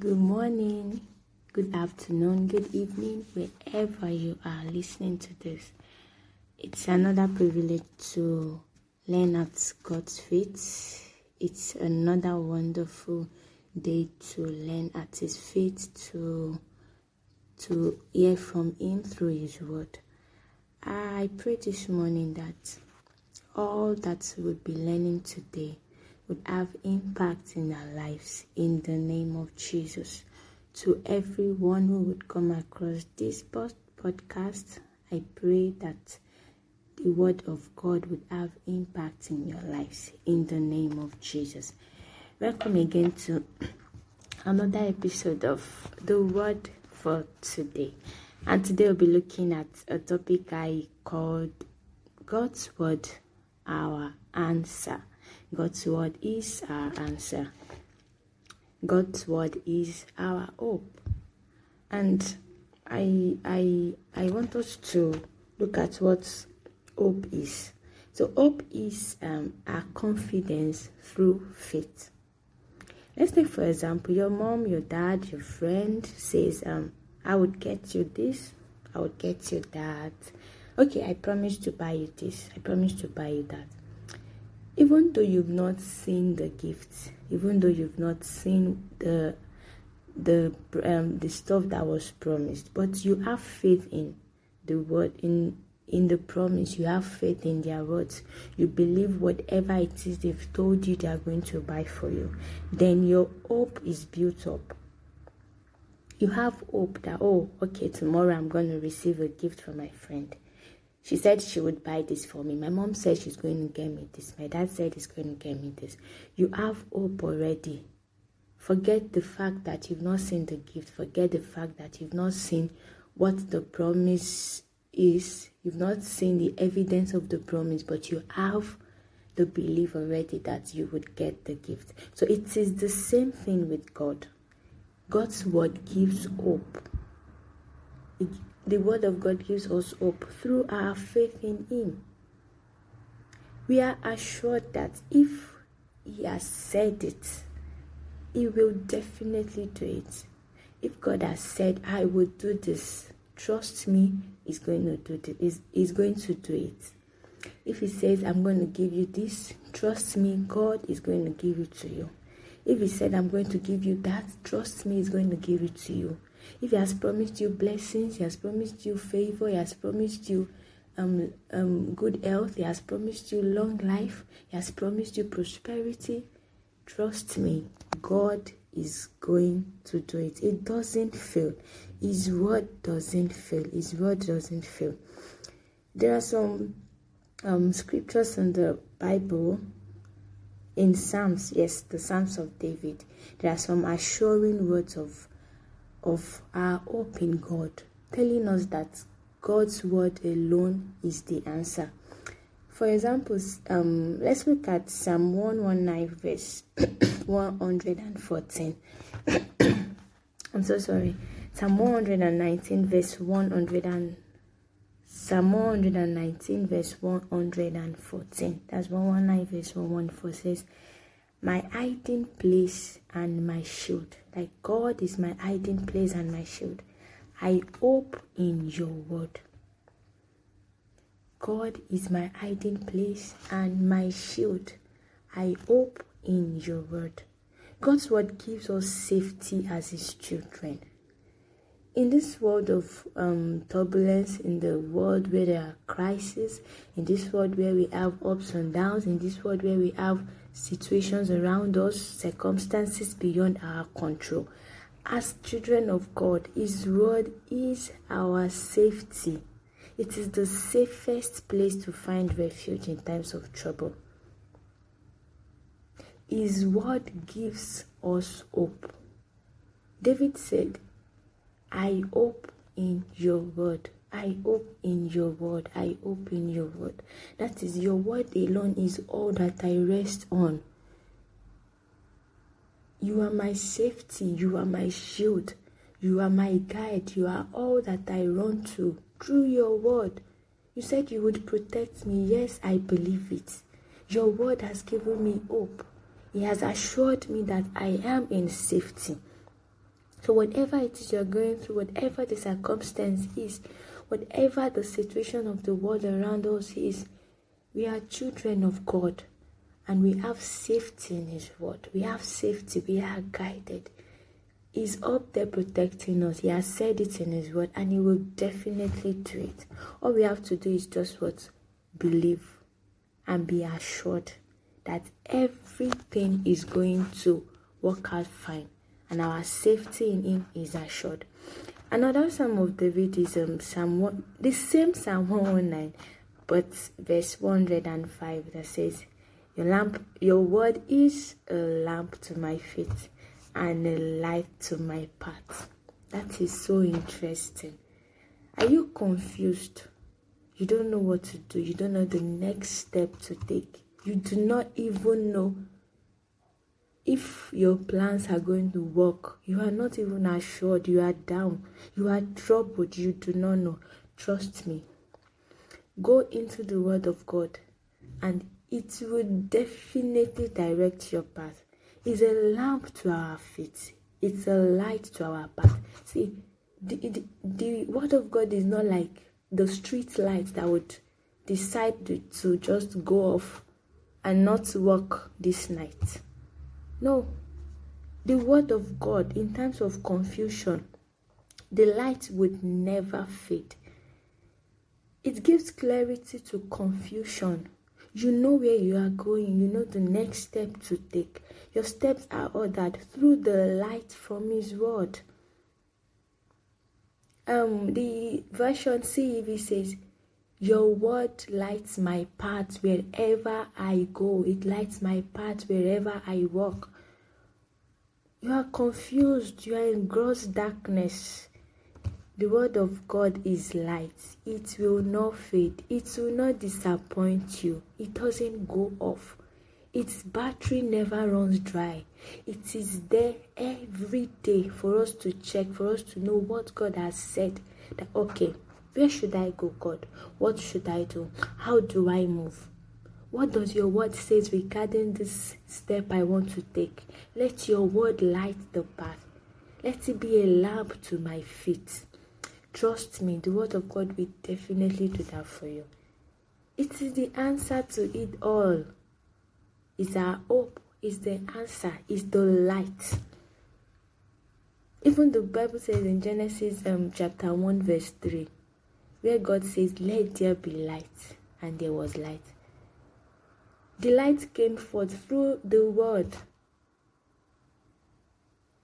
Good morning, good afternoon, good evening, wherever you are listening to this. It's another privilege to learn at God's feet. It's another wonderful day to learn at His feet, to to hear from Him through His Word. I pray this morning that all that we'll be learning today would have impact in our lives in the name of Jesus. To everyone who would come across this podcast, I pray that the word of God would have impact in your lives in the name of Jesus. Welcome again to another episode of the word for today. And today we'll be looking at a topic I called God's word, our answer. God's word is our answer. God's word is our hope. And I I I want us to look at what hope is. So hope is um, our confidence through faith. Let's take for example your mom, your dad, your friend says, um, I would get you this, I would get you that. Okay, I promise to buy you this, I promise to buy you that even though you've not seen the gifts even though you've not seen the the um, the stuff that was promised but you have faith in the word in in the promise you have faith in their words you believe whatever it is they've told you they are going to buy for you then your hope is built up. You have hope that oh okay tomorrow i'm going to receive a gift from my friend she said she would buy this for me. My mom said she's going to get me this. My dad said he's going to get me this. You have hope already. Forget the fact that you've not seen the gift. Forget the fact that you've not seen what the promise is. You've not seen the evidence of the promise, but you have the belief already that you would get the gift. So it is the same thing with God. God's word gives hope. The Word of God gives us hope through our faith in Him. We are assured that if He has said it, He will definitely do it. If God has said, I will do this, trust me, He's going to do it. He's going to do it. If He says, I'm going to give you this, trust me, God is going to give it to you. If He said, I'm going to give you that, trust me, He's going to give it to you. If He has promised you blessings, He has promised you favor, He has promised you um, um, good health, He has promised you long life, He has promised you prosperity, trust me, God is going to do it. It doesn't fail. His word doesn't fail. His word doesn't fail. There are some um, scriptures in the Bible, in Psalms, yes, the Psalms of David. There are some assuring words of of our hope in God, telling us that God's word alone is the answer. For example, um, let's look at Psalm 119, verse 114. I'm so sorry. Psalm 119, verse 100 and Psalm 119, verse 114. That's 119, verse 114 says, my hiding place and my shield. Like God is my hiding place and my shield. I hope in your word. God is my hiding place and my shield. I hope in your word. God's word gives us safety as his children. In this world of um, turbulence, in the world where there are crises, in this world where we have ups and downs, in this world where we have situations around us, circumstances beyond our control. As children of God, His word is our safety. It is the safest place to find refuge in times of trouble. His word gives us hope. David said, I hope in your word. I hope in your word. I hope in your word. That is, your word alone is all that I rest on. You are my safety. You are my shield. You are my guide. You are all that I run to through your word. You said you would protect me. Yes, I believe it. Your word has given me hope. It has assured me that I am in safety. So, whatever it is you're going through, whatever the circumstance is, whatever the situation of the world around us is, we are children of God and we have safety in His word. We have safety, we are guided. He's up there protecting us. He has said it in His word and He will definitely do it. All we have to do is just what? Believe and be assured that everything is going to work out fine and our safety in Him is assured. Another Psalm of David is um, Psalm 1, the same Psalm 119, but verse 105 that says, Your lamp, your word is a lamp to my feet and a light to my path. That is so interesting. Are you confused? You don't know what to do. You don't know the next step to take. You do not even know if your plans are going to work. You are not even assured. You are down. You are troubled. You do not know. Trust me. Go into the Word of God and it will definitely direct your path. It's a lamp to our feet, it's a light to our path. See, the, the, the Word of God is not like the street light that would decide to, just go off and not work this night. No, the Word of God, in times of confusion, the light would never fade. It gives clarity to confusion. You know where you are going, you know the next step to take. Your steps are ordered through the light from His Word. Um, the version CEV says, Your word lights my path wherever I go. It lights my path wherever I walk. You are confused, you are in gross darkness. The word of God is light. It will not fade. It will not disappoint you. It doesn't go off. Its battery never runs dry. It is there every day for us to check, for us to know what God has said. That, okay, where should I go, God? What should I do? How do I move? What does your word says regarding this step I want to take? Let your word light the path. Let it be a lamp to my feet. Trust me, the word of God will definitely do that for you. It is the answer to it all. It's our hope, it's the answer, it's the light. Even the Bible says in Genesis um, chapter 1, verse 3, where God says, Let there be light, and there was light. The light came forth through the word.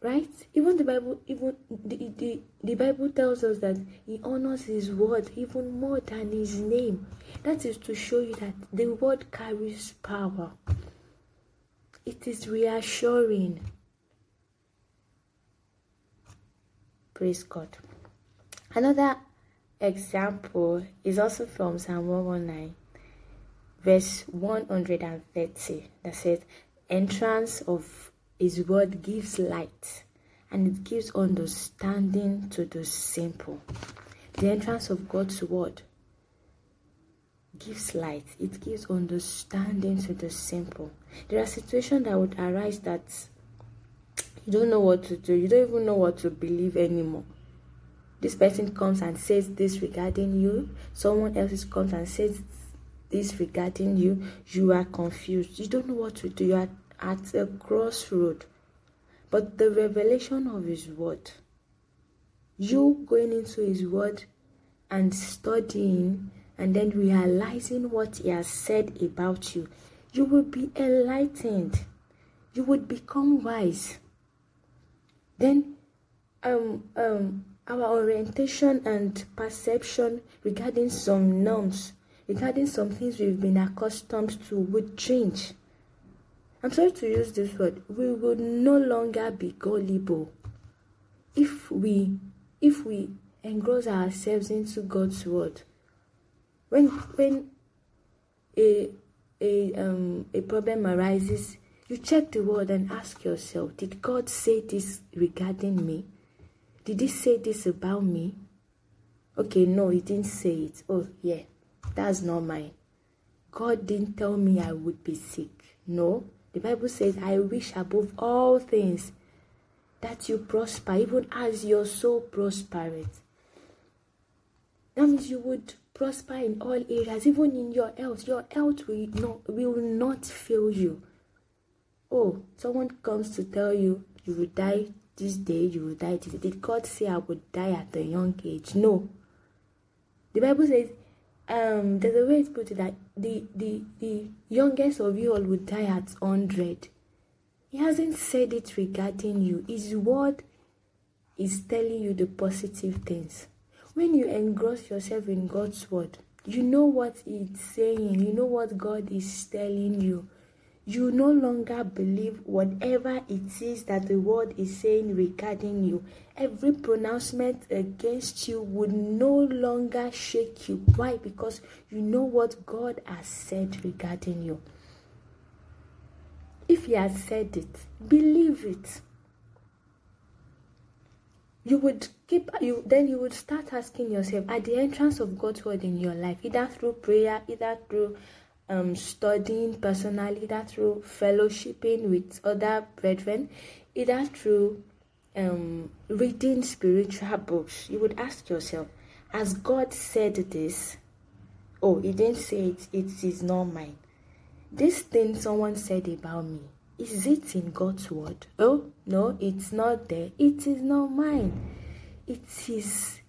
Right? Even the Bible, even the, the, the Bible tells us that he honors his word even more than his name. That is to show you that the word carries power. It is reassuring. Praise God. Another example is also from Psalm 119 verse 130 that says, Entrance of his word gives light and it gives understanding to the simple. The entrance of God's word gives light, it gives understanding to the simple. There are situations that would arise that you don't know what to do, you don't even know what to believe anymore. This person comes and says this regarding you, someone else comes and says this regarding you, you are confused. You don't know what to do. You are at a crossroad. But the revelation of His Word, you going into His Word and studying and then realizing what He has said about you, you will be enlightened. You would become wise. Then, um, um, our orientation and perception regarding some norms regarding some things we've been accustomed to would change. I'm sorry to use this word. We would no longer be gullible if we if we engross ourselves into God's word. When when a a um a problem arises, you check the word and ask yourself, did God say this regarding me? Did he say this about me? Okay, no, he didn't say it. Oh, yeah. That's not mine. God didn't tell me I would be sick. No. The Bible says, I wish above all things that you prosper, even as your soul prospers. That means you would prosper in all areas, even in your health. Your health will not will not fail you. Oh, someone comes to tell you you will die this day, you will die this day. Did God say I would die at a young age? No. The Bible says, um, there's a way to put it that the the the youngest of you all would die at hundred. He hasn't said it regarding you. His word is telling you the positive things. When you engross yourself in God's word, you know what it's saying, you know what God is telling you. You no longer believe whatever it is that the word is saying regarding you. Every pronouncement against you would no longer shake you. Why? Because you know what God has said regarding you. If He has said it, believe it you would keep you then you would start asking yourself at the entrance of god's word in your life either through prayer either through um, studying personally either through fellowshipping with other brethren either through um, reading spiritual books you would ask yourself has god said this oh he didn't say it it is not mine this thing someone said about me is it in God's word? Oh, no, it's not there. It is not mine. It is,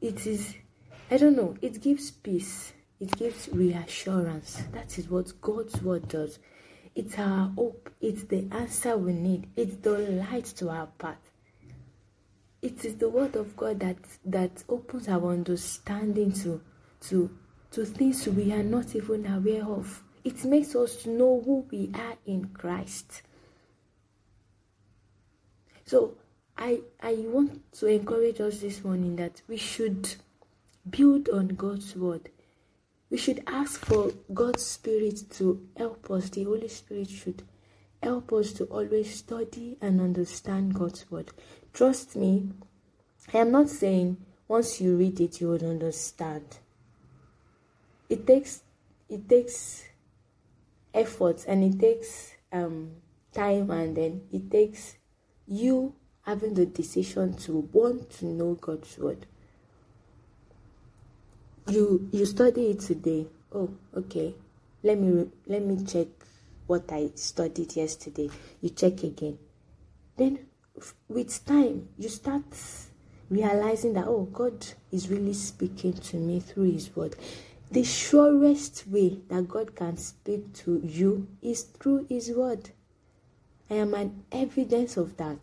it is, I don't know, it gives peace. It gives reassurance. That is what God's word does. It's our hope. It's the answer we need. It's the light to our path. It is the word of God that that opens our understanding to to to things we are not even aware of. It makes us know who we are in Christ. So I I want to encourage us this morning that we should build on God's word. We should ask for God's Spirit to help us. The Holy Spirit should help us to always study and understand God's word. Trust me, I am not saying once you read it you would understand. It takes it takes effort and it takes um, time and then it takes you having the decision to want to know God's word. You you study it today. Oh, okay. Let me let me check what I studied yesterday. You check again. Then with time you start realizing that oh God is really speaking to me through his word the surest way that God can speak to you is through His Word. I am an evidence of that.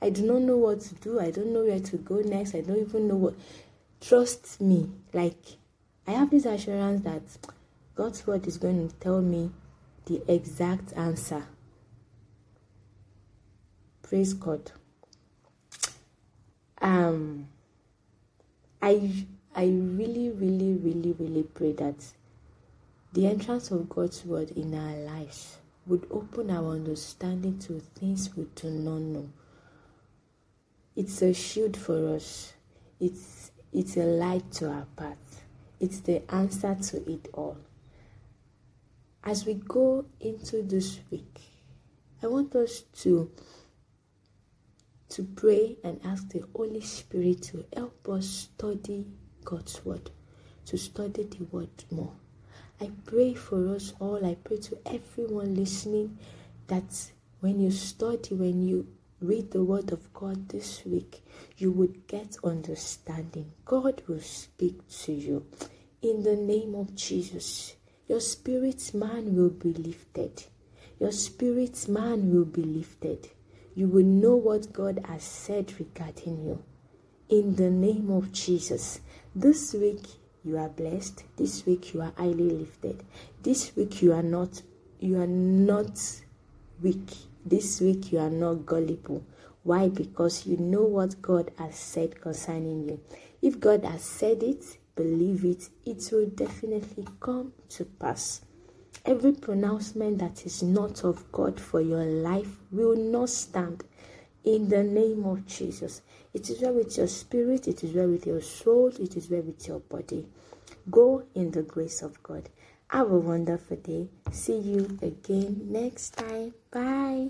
I do not know what to do. I don't know where to go next. I don't even know what. Trust me. Like, I have this assurance that God's Word is going to tell me the exact answer. Praise God. Um, I I really, really, really, really pray that the entrance of God's word in our lives would open our understanding to things we do not know. It's a shield for us. It's it's a light to our path. It's the answer to it all. As we go into this week, I want us to to pray and ask the Holy Spirit to help us study God's word, to study the word more. I pray for us all. I pray to everyone listening that when you study, when you read the word of God this week, you would get understanding. God will speak to you. In the name of Jesus, your spirit man will be lifted. Your spirit man will be lifted. You will know what God has said regarding you. In the name of Jesus, this week you are blessed. This week you are highly lifted. This week you are not you are not weak. This week you are not gullible. Why? Because you know what God has said concerning you. If God has said it, believe it, it will definitely come to pass. Every pronouncement that is not of God for your life will not stand in the name of Jesus. It is well with your spirit, it is well with your soul, it is well with your body. Go in the grace of God. Have a wonderful day. See you again next time. Bye.